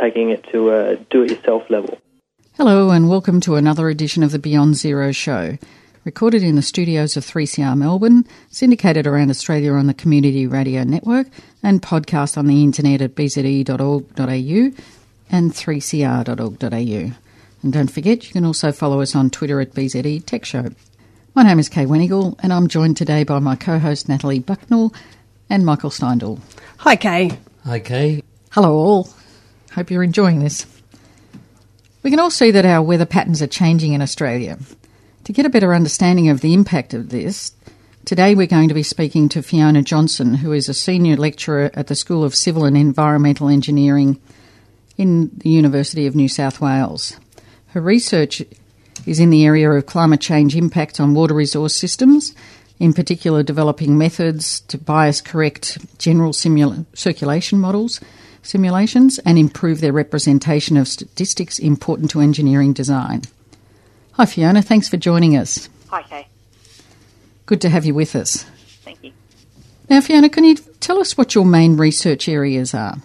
Taking it to a do it yourself level. Hello, and welcome to another edition of the Beyond Zero show. Recorded in the studios of 3CR Melbourne, syndicated around Australia on the Community Radio Network, and podcast on the internet at bze.org.au and 3cr.org.au. And don't forget, you can also follow us on Twitter at BZE Tech Show. My name is Kay Wenigal, and I'm joined today by my co-host Natalie Bucknell and Michael Steindl. Hi, Kay. Hi, Kay. Hello, all. Hope you're enjoying this. We can all see that our weather patterns are changing in Australia. To get a better understanding of the impact of this, today we're going to be speaking to Fiona Johnson, who is a senior lecturer at the School of Civil and Environmental Engineering in the University of New South Wales. Her research is in the area of climate change impacts on water resource systems, in particular developing methods to bias correct general simula- circulation models simulations and improve their representation of statistics important to engineering design. Hi Fiona, thanks for joining us. Hi Kay. Good to have you with us. Thank you. Now Fiona, can you tell us what your main research areas are?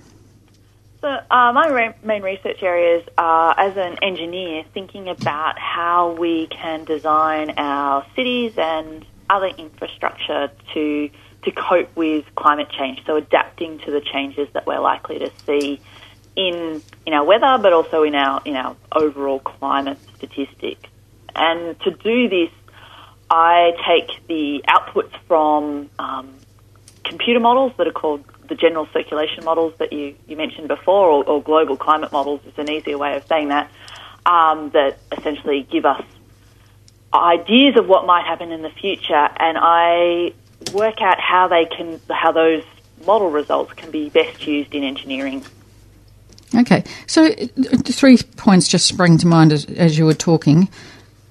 So, uh, my re- main research areas are as an engineer thinking about how we can design our cities and other infrastructure to to cope with climate change. So, adapting to the changes that we're likely to see in in our weather, but also in our in our overall climate statistics. And to do this, I take the outputs from um, computer models that are called the general circulation models that you, you mentioned before, or, or global climate models is an easier way of saying that, um, that essentially give us ideas of what might happen in the future, and I work out how they can, how those model results can be best used in engineering. Okay, so three points just sprang to mind as, as you were talking.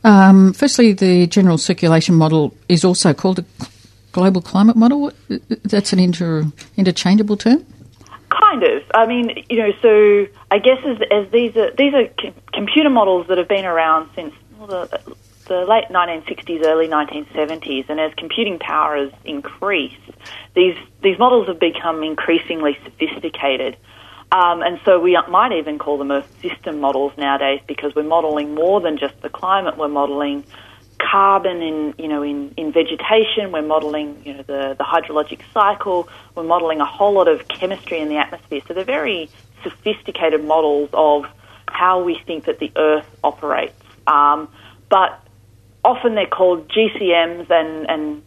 Um, firstly, the general circulation model is also called a global climate model? That's an inter, interchangeable term. Kind of. I mean, you know, so I guess as, as these are these are com- computer models that have been around since well, the, the late 1960s, early 1970s, and as computing power has increased, these these models have become increasingly sophisticated. Um, and so we might even call them Earth system models nowadays because we're modeling more than just the climate. We're modeling carbon in you know in, in vegetation. We're modelling you know the, the hydrologic cycle. We're modelling a whole lot of chemistry in the atmosphere. So they're very sophisticated models of how we think that the Earth operates. Um, but often they're called GCMs, and, and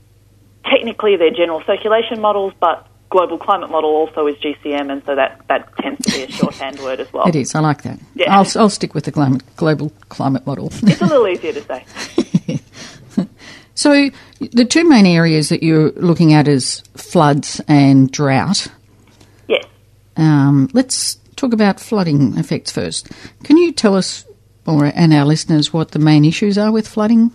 technically they're general circulation models, but global climate model also is GCM, and so that, that tends to be a shorthand word as well. It is. I like that. Yeah. I'll, I'll stick with the climate, global climate model. it's a little easier to say. so the two main areas that you're looking at is floods and drought. Yes. Um, let's talk about flooding effects first. Can you tell us, or and our listeners, what the main issues are with flooding?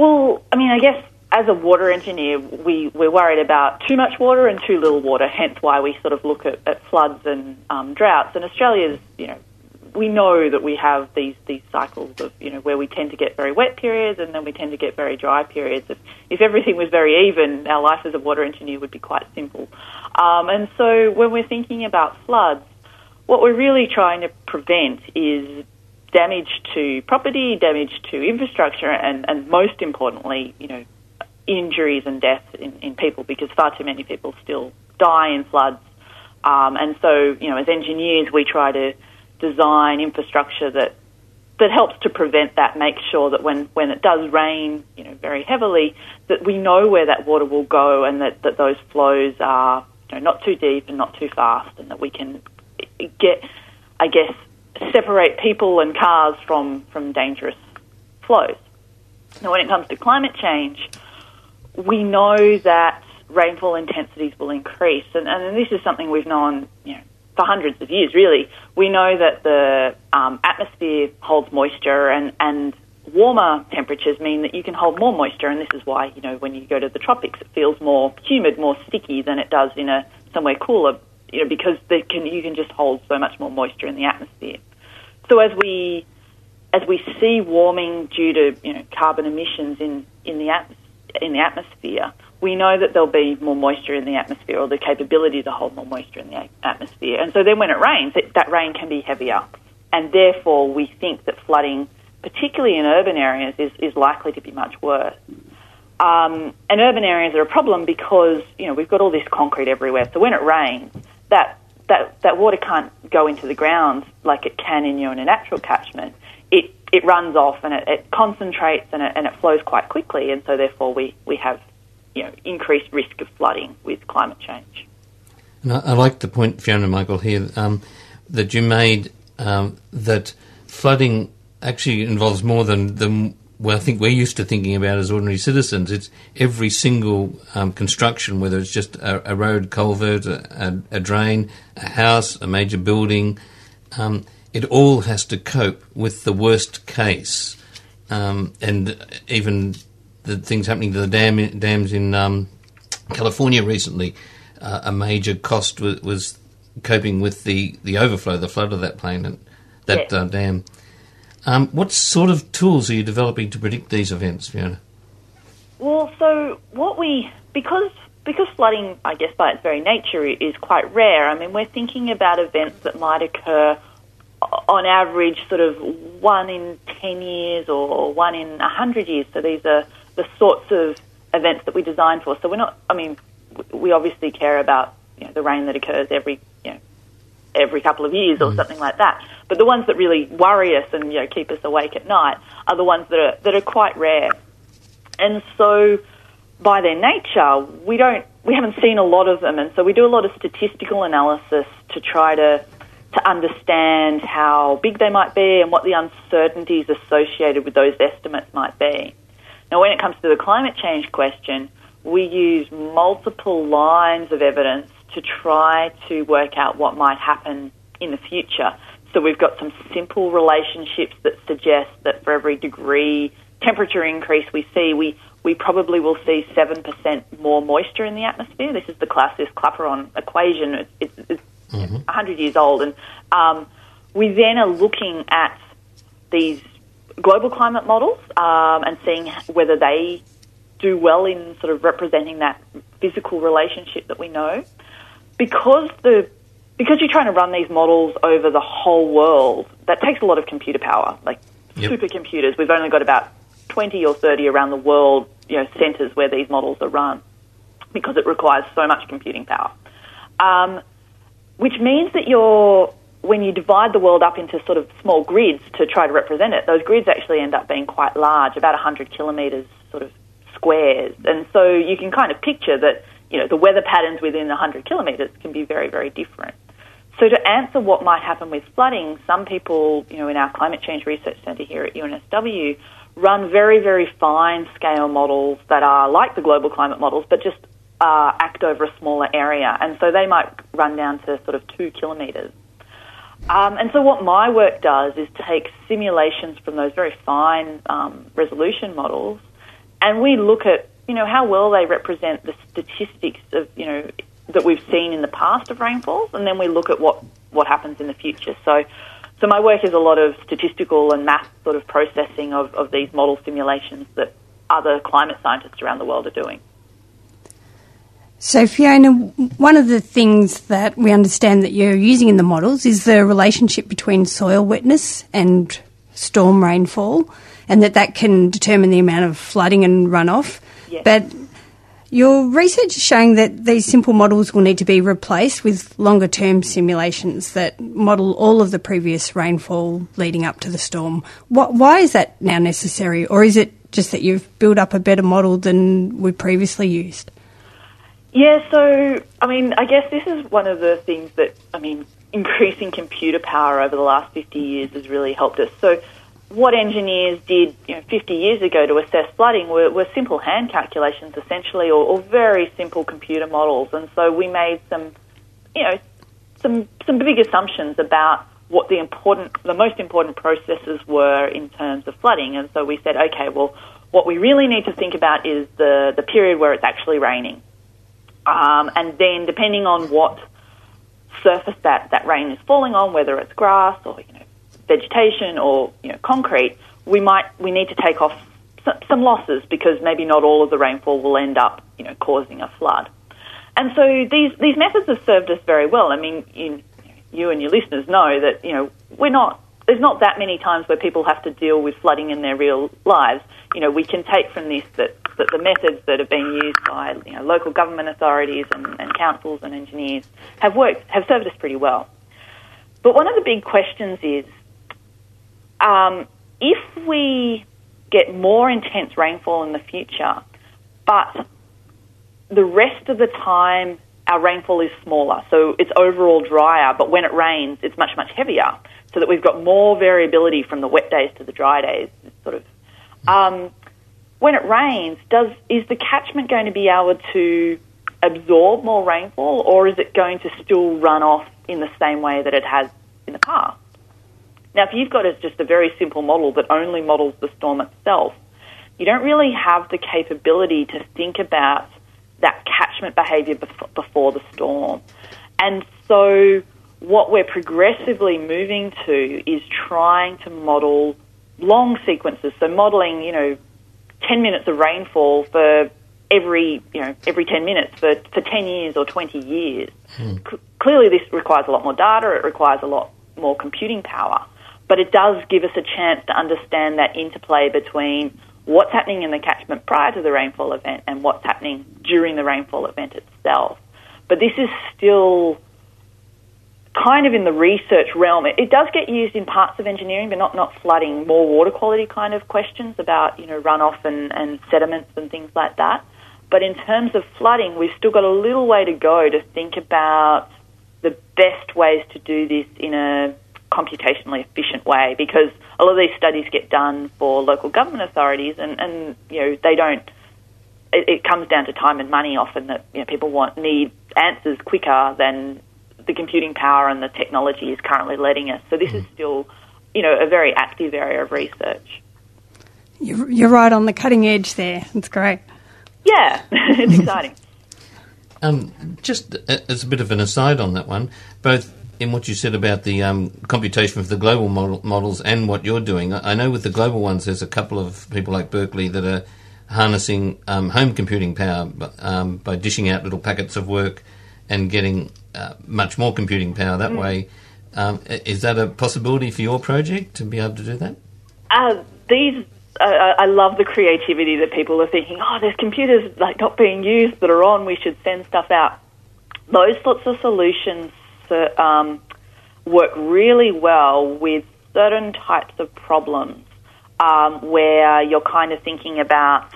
Well, I mean, I guess as a water engineer, we, we're worried about too much water and too little water, hence why we sort of look at, at floods and um, droughts. And Australia's, you know, we know that we have these, these cycles of, you know, where we tend to get very wet periods and then we tend to get very dry periods. If, if everything was very even, our life as a water engineer would be quite simple. Um, and so when we're thinking about floods, what we're really trying to prevent is damage to property, damage to infrastructure, and, and most importantly, you know, injuries and deaths in, in people because far too many people still die in floods. Um, and so, you know, as engineers, we try to design infrastructure that that helps to prevent that. Make sure that when, when it does rain, you know, very heavily, that we know where that water will go and that, that those flows are you know, not too deep and not too fast, and that we can get, I guess, separate people and cars from from dangerous flows. Now, when it comes to climate change, we know that rainfall intensities will increase, and, and this is something we've known, you know, for hundreds of years, really. We know that the um, atmosphere holds moisture, and, and warmer temperatures mean that you can hold more moisture, and this is why, you know, when you go to the tropics, it feels more humid, more sticky than it does in a somewhere cooler, you know, because they can, you can just hold so much more moisture in the atmosphere. So as we as we see warming due to you know carbon emissions in in the atmosphere, in the atmosphere, we know that there'll be more moisture in the atmosphere or the capability to hold more moisture in the atmosphere. And so then when it rains, it, that rain can be heavier. And therefore, we think that flooding, particularly in urban areas, is, is likely to be much worse. Um, and urban areas are a problem because, you know, we've got all this concrete everywhere. So when it rains, that, that, that water can't go into the ground like it can in, you know, in a natural catchment. It it runs off and it, it concentrates and it, and it flows quite quickly, and so therefore we, we have you know increased risk of flooding with climate change. And I, I like the point, Fiona Michael, here um, that you made um, that flooding actually involves more than, than well, I think we're used to thinking about as ordinary citizens. It's every single um, construction, whether it's just a, a road, culvert, a, a, drain, a house, a major building. Um, it all has to cope with the worst case, um, and even the things happening to the dam, dams in um, California recently. Uh, a major cost was, was, coping with the, the overflow, the flood of that plane and that uh, dam. Um, what sort of tools are you developing to predict these events, Fiona? Well, so what we because because flooding, I guess by its very nature, is quite rare. I mean, we're thinking about events that might occur on average, sort of one in 10 years or one in 100 years. So these are the sorts of events that we design for. So we're not, I mean, we obviously care about you know, the rain that occurs every, every couple of years or mm. something like that. But the ones that really worry us and you know keep us awake at night are the ones that are that are quite rare. And so, by their nature, we don't we haven't seen a lot of them, and so we do a lot of statistical analysis to try to to understand how big they might be and what the uncertainties associated with those estimates might be. Now, when it comes to the climate change question, we use multiple lines of evidence to try to work out what might happen in the future. So we've got some simple relationships that suggest that for every degree temperature increase we see, we, we probably will see 7% more moisture in the atmosphere. This is the classic Clapeyron equation. It's, it's, it's mm-hmm. 100 years old. And um, we then are looking at these global climate models um, and seeing whether they do well in sort of representing that physical relationship that we know. Because the because you're trying to run these models over the whole world, that takes a lot of computer power, like yep. supercomputers. We've only got about 20 or 30 around the world, you know, centers where these models are run because it requires so much computing power. Um, which means that you're when you divide the world up into sort of small grids to try to represent it, those grids actually end up being quite large, about 100 kilometres sort of squares. And so you can kind of picture that, you know, the weather patterns within 100 kilometres can be very, very different. So to answer what might happen with flooding, some people, you know, in our climate change research centre here at UNSW run very, very fine scale models that are like the global climate models, but just uh, act over a smaller area, and so they might run down to sort of two kilometres. Um, and so what my work does is take simulations from those very fine um, resolution models, and we look at you know how well they represent the statistics of you know that we've seen in the past of rainfalls, and then we look at what what happens in the future. So. So my work is a lot of statistical and math sort of processing of, of these model simulations that other climate scientists around the world are doing. So, Fiona, one of the things that we understand that you're using in the models is the relationship between soil wetness and storm rainfall, and that that can determine the amount of flooding and runoff. Yes. But your research is showing that these simple models will need to be replaced with longer term simulations that model all of the previous rainfall leading up to the storm. What, why is that now necessary, or is it just that you've built up a better model than we previously used? Yeah, so, I mean, I guess this is one of the things that, I mean, increasing computer power over the last 50 years has really helped us. So, what engineers did you know, 50 years ago to assess flooding were, were simple hand calculations, essentially, or, or very simple computer models. And so we made some, you know, some some big assumptions about what the important, the most important processes were in terms of flooding. And so we said, okay, well, what we really need to think about is the the period where it's actually raining, um, and then depending on what surface that that rain is falling on, whether it's grass or you know vegetation or you know concrete, we might we need to take off some losses because maybe not all of the rainfall will end up you know causing a flood. And so these these methods have served us very well. I mean, you, you and your listeners know that you know we're not there's not that many times where people have to deal with flooding in their real lives. You know, we can take from this that, that the methods that have been used by you know, local government authorities and, and councils and engineers have worked have served us pretty well. But one of the big questions is um, if we get more intense rainfall in the future, but the rest of the time our rainfall is smaller, so it's overall drier, but when it rains, it's much, much heavier, so that we've got more variability from the wet days to the dry days, sort of. Um, when it rains, does is the catchment going to be able to absorb more rainfall, or is it going to still run off in the same way that it has in the past? Now, if you've got a, just a very simple model that only models the storm itself, you don't really have the capability to think about that catchment behaviour before the storm. And so, what we're progressively moving to is trying to model long sequences. So, modelling, you know, 10 minutes of rainfall for every, you know, every 10 minutes for, for 10 years or 20 years. Hmm. C- clearly, this requires a lot more data, it requires a lot more computing power but it does give us a chance to understand that interplay between what's happening in the catchment prior to the rainfall event and what's happening during the rainfall event itself. But this is still kind of in the research realm. It, it does get used in parts of engineering, but not, not flooding, more water quality kind of questions about, you know, runoff and, and sediments and things like that. But in terms of flooding, we've still got a little way to go to think about the best ways to do this in a computationally efficient way because a lot of these studies get done for local government authorities and, and you know they don't it, it comes down to time and money often that you know, people want need answers quicker than the computing power and the technology is currently letting us. So this is still, you know, a very active area of research. You're, you're right on the cutting edge there. It's great. Yeah, it's exciting. Um, just as a bit of an aside on that one, both in what you said about the um, computation for the global model, models and what you're doing. I, I, know with the global ones, there's a couple of people like Berkeley that are harnessing um, home computing power um, by dishing out little packets of work and getting uh, much more computing power that mm. way. Um, is that a possibility for your project to be able to do that? Uh, these uh, I love the creativity that people are thinking. Oh, there's computers like not being used that are on. We should send stuff out. Those sorts of solutions um, work really well with certain types of problems um, where you're kind of thinking about.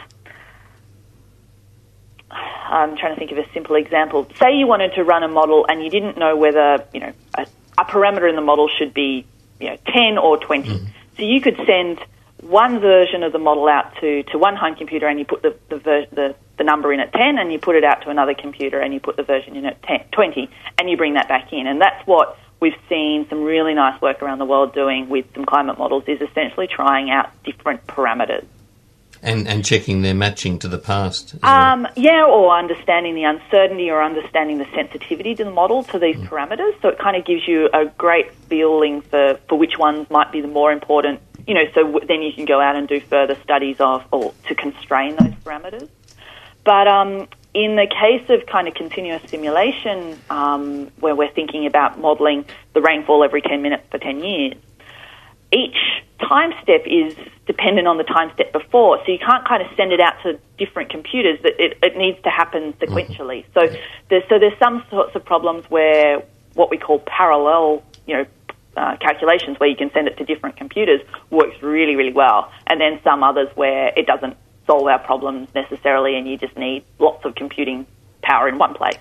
I'm trying to think of a simple example. Say you wanted to run a model and you didn't know whether you know a, a parameter in the model should be you know 10 or 20. Mm-hmm. So you could send one version of the model out to, to one home computer and you put the, the, ver- the, the number in at 10 and you put it out to another computer and you put the version in at 10, 20 and you bring that back in. And that's what we've seen some really nice work around the world doing with some climate models is essentially trying out different parameters. And, and checking their matching to the past. Um, yeah, or understanding the uncertainty or understanding the sensitivity to the model to these mm. parameters. So it kind of gives you a great feeling for, for which ones might be the more important you know, so w- then you can go out and do further studies of or to constrain those parameters. But um, in the case of kind of continuous simulation, um, where we're thinking about modelling the rainfall every 10 minutes for 10 years, each time step is dependent on the time step before. So you can't kind of send it out to different computers. That it, it needs to happen sequentially. So there's, so there's some sorts of problems where what we call parallel, you know, uh, calculations where you can send it to different computers works really, really well. And then some others where it doesn't solve our problems necessarily and you just need lots of computing power in one place.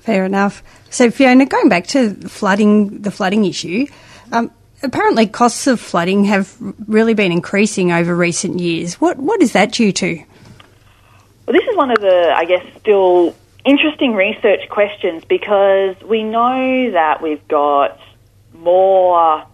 Fair enough. So Fiona, going back to flooding, the flooding issue, um, apparently costs of flooding have really been increasing over recent years. What what is that due to? Well, this is one of the, I guess, still interesting research questions because we know that we've got more,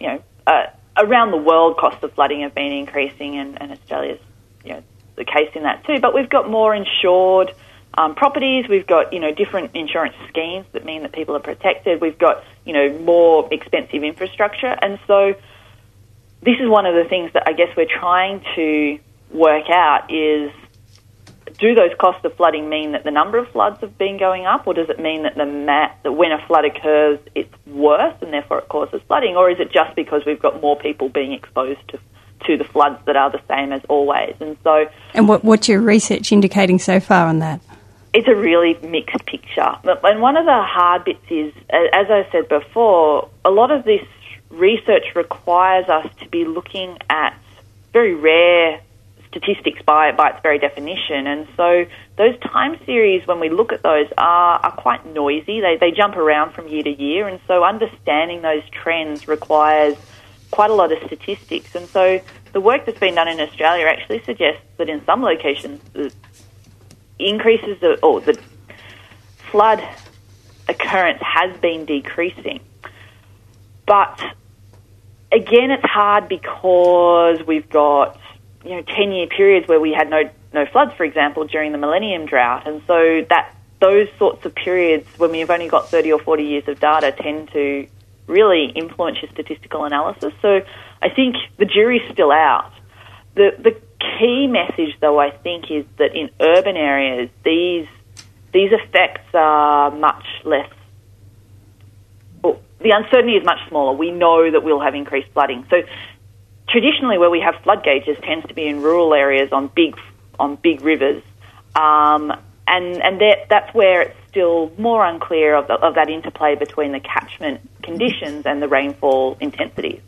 you know, uh, around the world costs of flooding have been increasing, and, and Australia's, you know, the case in that too. But we've got more insured um, properties. We've got you know different insurance schemes that mean that people are protected. We've got you know more expensive infrastructure, and so this is one of the things that I guess we're trying to work out is do those costs of flooding mean that the number of floods have been going up, or does it mean that the mat, that when a flood occurs, it's worse and therefore it causes flooding, or is it just because we've got more people being exposed to to the floods that are the same as always? And so, and what, what's your research indicating so far on that? It's a really mixed picture, and one of the hard bits is, as I said before, a lot of this research requires us to be looking at very rare statistics by, by its very definition. And so those time series, when we look at those, are, are quite noisy. They, they jump around from year to year. And so understanding those trends requires quite a lot of statistics. And so the work that's been done in Australia actually suggests that in some locations, the increases of, or the flood occurrence has been decreasing. But again, it's hard because we've got you know, 10 year periods where we had no, no floods, for example, during the millennium drought. And so that, those sorts of periods when we've only got 30 or 40 years of data tend to really influence your statistical analysis. So I think the jury's still out. The, the key message, though, I think, is that in urban areas, these, these effects are much less the uncertainty is much smaller. We know that we'll have increased flooding. So traditionally where we have flood gauges tends to be in rural areas on big on big rivers, um, and and that, that's where it's still more unclear of, the, of that interplay between the catchment conditions and the rainfall intensities.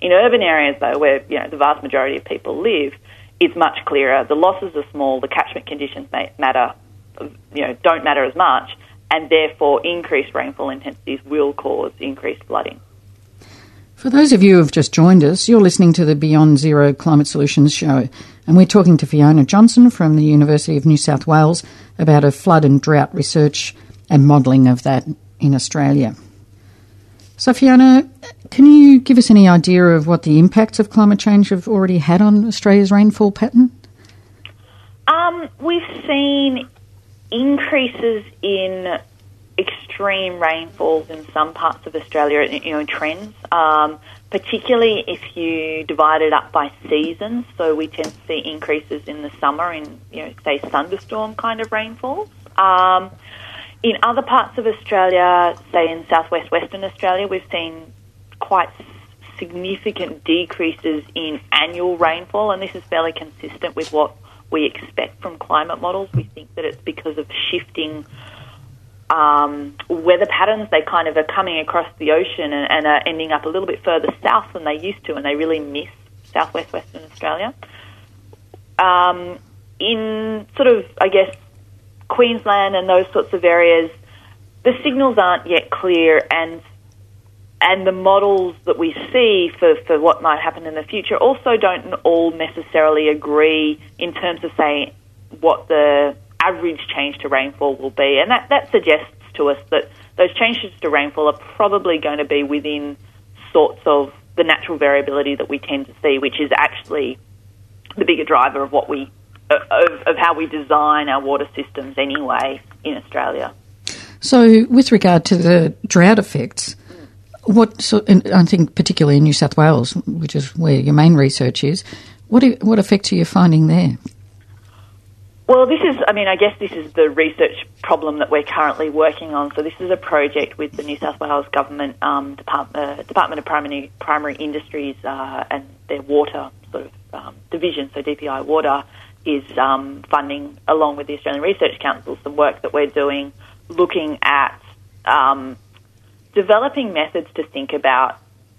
In urban areas, though, where you know the vast majority of people live, it's much clearer. The losses are small. The catchment conditions may matter, you know, don't matter as much, and therefore increased rainfall intensities will cause increased flooding. For those of you who have just joined us, you're listening to the Beyond Zero Climate Solutions show, and we're talking to Fiona Johnson from the University of New South Wales about her flood and drought research and modelling of that in Australia. So, Fiona, can you give us any idea of what the impacts of climate change have already had on Australia's rainfall pattern? Um, we've seen increases in extreme rainfalls in some parts of Australia, you know, trends. Um, particularly if you divide it up by seasons, so we tend to see increases in the summer in, you know, say thunderstorm kind of rainfalls. Um, in other parts of Australia, say in southwest Western Australia, we've seen quite significant decreases in annual rainfall, and this is fairly consistent with what we expect from climate models. We think that it's because of shifting um, weather patterns. They kind of are coming across the ocean and, and, are ending up a little bit further south than they used to, and they really miss southwest Western Australia. Um, in sort of, I guess, Queensland and those sorts of areas, the signals aren't yet clear, and and the models that we see for, for what might happen in the future also don't all necessarily agree in terms of, say, what the average change to rainfall will be. And that, that suggests to us that those changes to rainfall are probably going to be within sorts of the natural variability that we tend to see, which is actually the bigger driver of what we of, of how we design our water systems anyway in Australia. So, with regard to the drought effects, what so, I think particularly in New South Wales, which is where your main research is, what what effects are you finding there? Well, this is, I mean, I guess this is the research problem that we're currently working on. So, this is a project with the New South Wales Government um, Department, uh, Department of Primary, Primary Industries uh, and their water sort of um, division, so DPI Water, is um, funding, along with the Australian Research Council, some work that we're doing looking at um, developing methods to think about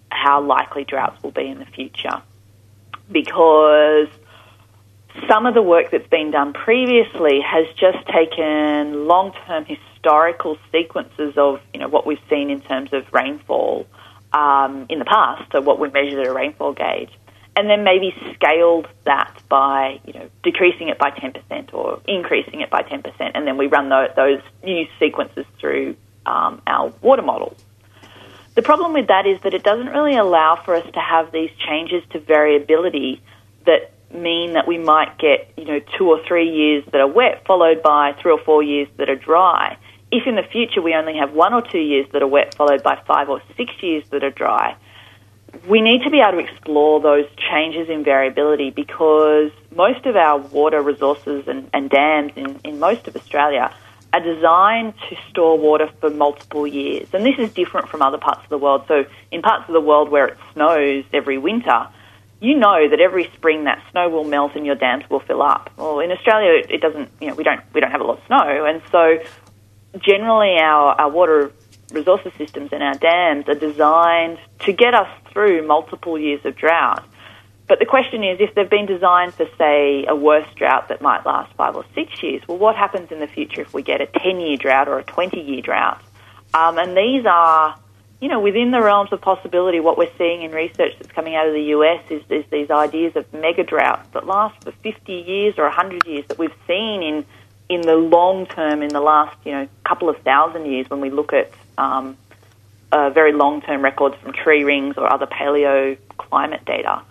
how likely droughts will be in the future. Because some of the work that's been done previously has just taken long-term historical sequences of you know what we've seen in terms of rainfall um, in the past, so what we measured at a rainfall gauge, and then maybe scaled that by, you know, decreasing it by 10% or increasing it by 10%, and then we run those, those new sequences through um, our water models. The problem with that is that it doesn't really allow for us to have these changes to variability that mean that we might get, you know, two or three years that are wet followed by three or four years that are dry. If in the future we only have one or two years that are wet followed by five or six years that are dry, we need to be able to explore those changes in variability because most of our water resources and, and dams in, in most of Australia are designed to store water for multiple years. And this is different from other parts of the world. So, in parts of the world where it snows every winter, you know that every spring that snow will melt and your dams will fill up. Well, in Australia, it doesn't. You know, we don't we don't have a lot of snow, and so generally our, our water resources systems and our dams are designed to get us through multiple years of drought. But the question is, if they've been designed for, say, a worse drought that might last five or six years, well, what happens in the future if we get a 10 year drought or a 20 year drought? Um, and these are, you know, within the realms of possibility. What we're seeing in research that's coming out of the US is, is these ideas of mega droughts that last for 50 years or 100 years that we've seen in in the long term, in the last you know couple of thousand years, when we look at um, uh, very long term records from tree rings or other paleo climate data,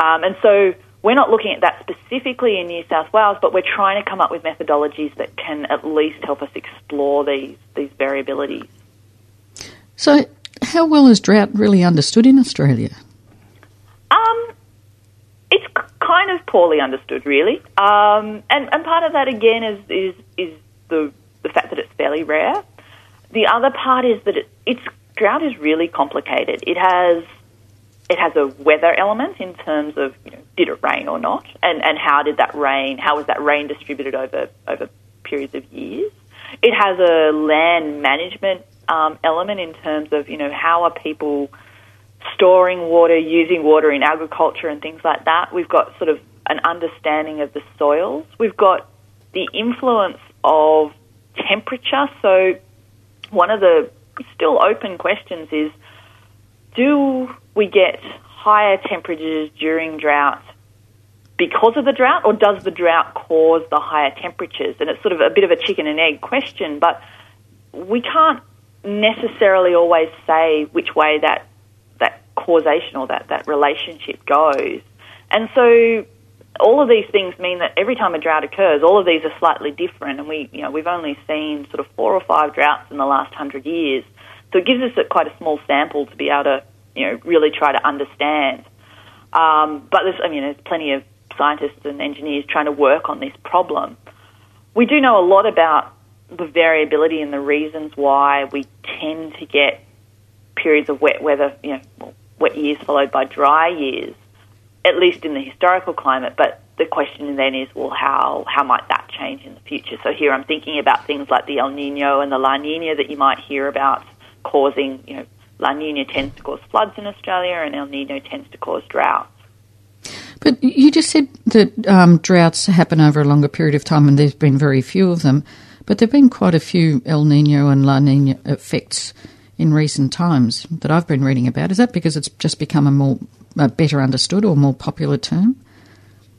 um, and so we're not looking at that specifically in New South Wales, but we're trying to come up with methodologies that can at least help us explore these these variabilities. So, how well is drought really understood in Australia? Um, it's kind of poorly understood, really. Um, and, and part of that, again, is, is, is the, the fact that it's fairly rare. The other part is that it, its drought is really complicated. It has it has a weather element in terms of you know, did it rain or not, and, and how did that rain, how was that rain distributed over over periods of years. It has a land management um, element in terms of you know how are people storing water, using water in agriculture and things like that. We've got sort of an understanding of the soils. We've got the influence of temperature. So, one of the still open questions is do we get higher temperatures during drought because of the drought, or does the drought cause the higher temperatures? And it's sort of a bit of a chicken and egg question, but we can't necessarily always say which way that that causation or that, that relationship goes. And so all of these things mean that every time a drought occurs, all of these are slightly different, and we, you know, we've only seen sort of four or five droughts in the last hundred years. So it gives us a, quite a small sample to be able to, you know, really try to understand. Um, but there's, I mean, there's plenty of scientists and engineers trying to work on this problem. We do know a lot about the variability and the reasons why we tend to get periods of wet weather, you know, well, wet years followed by dry years, at least in the historical climate. But the question then is, well, how, how might that change in the future? So here I'm thinking about things like the El Nino and the La Nina that you might hear about causing, you know, La Nina tends to cause floods in Australia and El Nino tends to cause droughts. But you just said that um, droughts happen over a longer period of time and there's been very few of them. But there have been quite a few El Nino and La Nina effects in recent times that I've been reading about. Is that because it's just become a more a better understood or more popular term?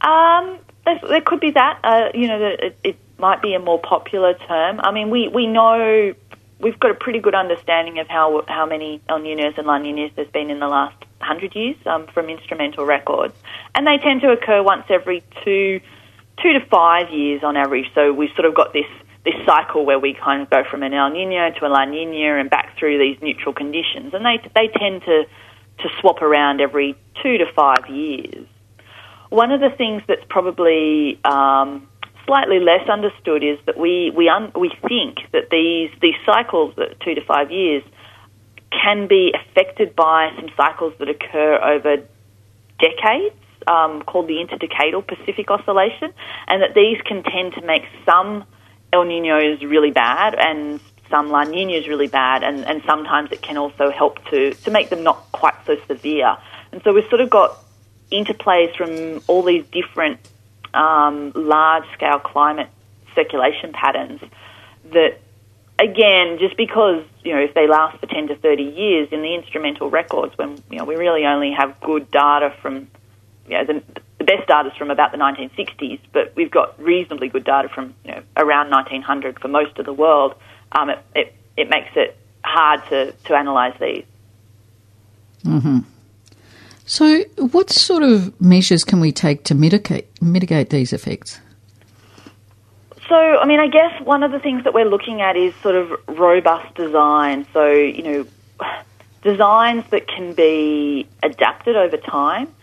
Um, there could be that. Uh, you know, it, it might be a more popular term. I mean, we, we know we've got a pretty good understanding of how how many El Ninos and La Ninas there's been in the last hundred years um, from instrumental records, and they tend to occur once every two two to five years on average. So we've sort of got this this cycle where we kind of go from an El Nino to a La Nina and back through these neutral conditions, and they they tend to to swap around every two to five years. One of the things that's probably um, slightly less understood is that we we un, we think that these these cycles that two to five years can be affected by some cycles that occur over decades. Um, called the interdecadal Pacific Oscillation, and that these can tend to make some El Nino is really bad and some La Nina is really bad, and, and sometimes it can also help to, to make them not quite so severe. And so we've sort of got interplays from all these different um, large scale climate circulation patterns that, again, just because, you know, if they last for 10 to 30 years in the instrumental records, when, you know, we really only have good data from you know, the, the best data is from about the 1960s, but we've got reasonably good data from you know around 1900 for most of the world. Um, it, it it makes it hard to to analyse these. hmm So, what sort of measures can we take to mitigate mitigate these effects? So, I mean, I guess one of the things that we're looking at is sort of robust design. So, you know, designs that can be adapted over time,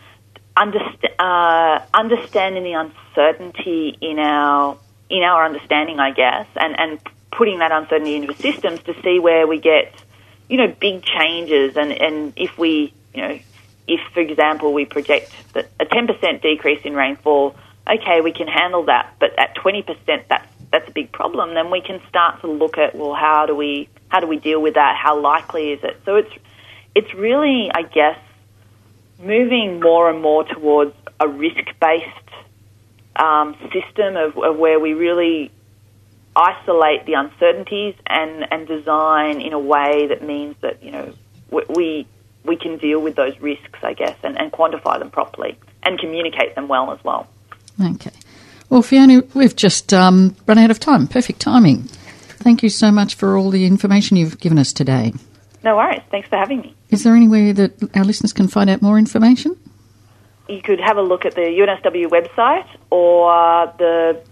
underst- uh, understanding the uncertainty in our in our understanding, I guess, and, and putting that uncertainty into the systems to see where we get, you know, big changes, and, and if we, you know, if, for example, we project that a 10% decrease in rainfall okay, we can handle that, but at 20%, that's, that's a big problem, then we can start to look at, well, how do we, how do we deal with that? How likely is it? So it's, it's really, I guess, moving more and more towards a risk-based um, system of, of where we really isolate the uncertainties and, and design in a way that means that, you know, we, we can deal with those risks, I guess, and, and quantify them properly and communicate them well as well. Okay. Well, Fiona, we've just um, run out of time. Perfect timing. Thank you so much for all the information you've given us today. No worries. Thanks for having me. Is there anywhere that our listeners can find out more information? You could have a look at the UNSW website or the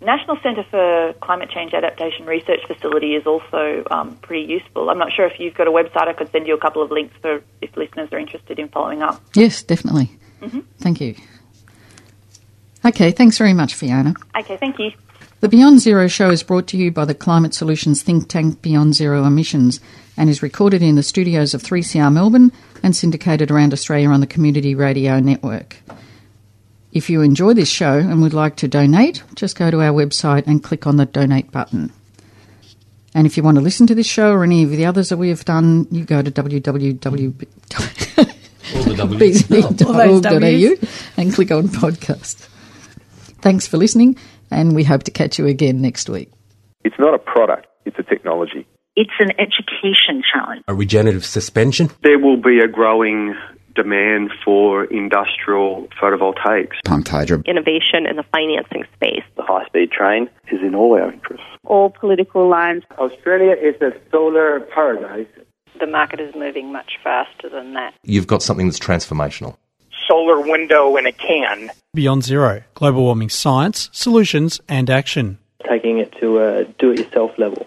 National Centre for Climate Change Adaptation Research Facility is also um, pretty useful. I'm not sure if you've got a website. I could send you a couple of links for if listeners are interested in following up. Yes, definitely. Mm-hmm. Thank you. Okay, thanks very much, Fiona. Okay, thank you. The Beyond Zero show is brought to you by the climate solutions think tank Beyond Zero Emissions and is recorded in the studios of 3CR Melbourne and syndicated around Australia on the Community Radio Network. If you enjoy this show and would like to donate, just go to our website and click on the donate button. And if you want to listen to this show or any of the others that we have done, you go to www.bz.org.au and click on podcast. Thanks for listening, and we hope to catch you again next week. It's not a product, it's a technology. It's an education challenge. A regenerative suspension. There will be a growing demand for industrial photovoltaics. Pumped hydro. Innovation in the financing space. The high speed train is in all our interests. All political lines. Australia is a solar paradise. The market is moving much faster than that. You've got something that's transformational. Solar window in a can. Beyond Zero Global Warming Science, Solutions and Action. Taking it to a do it yourself level.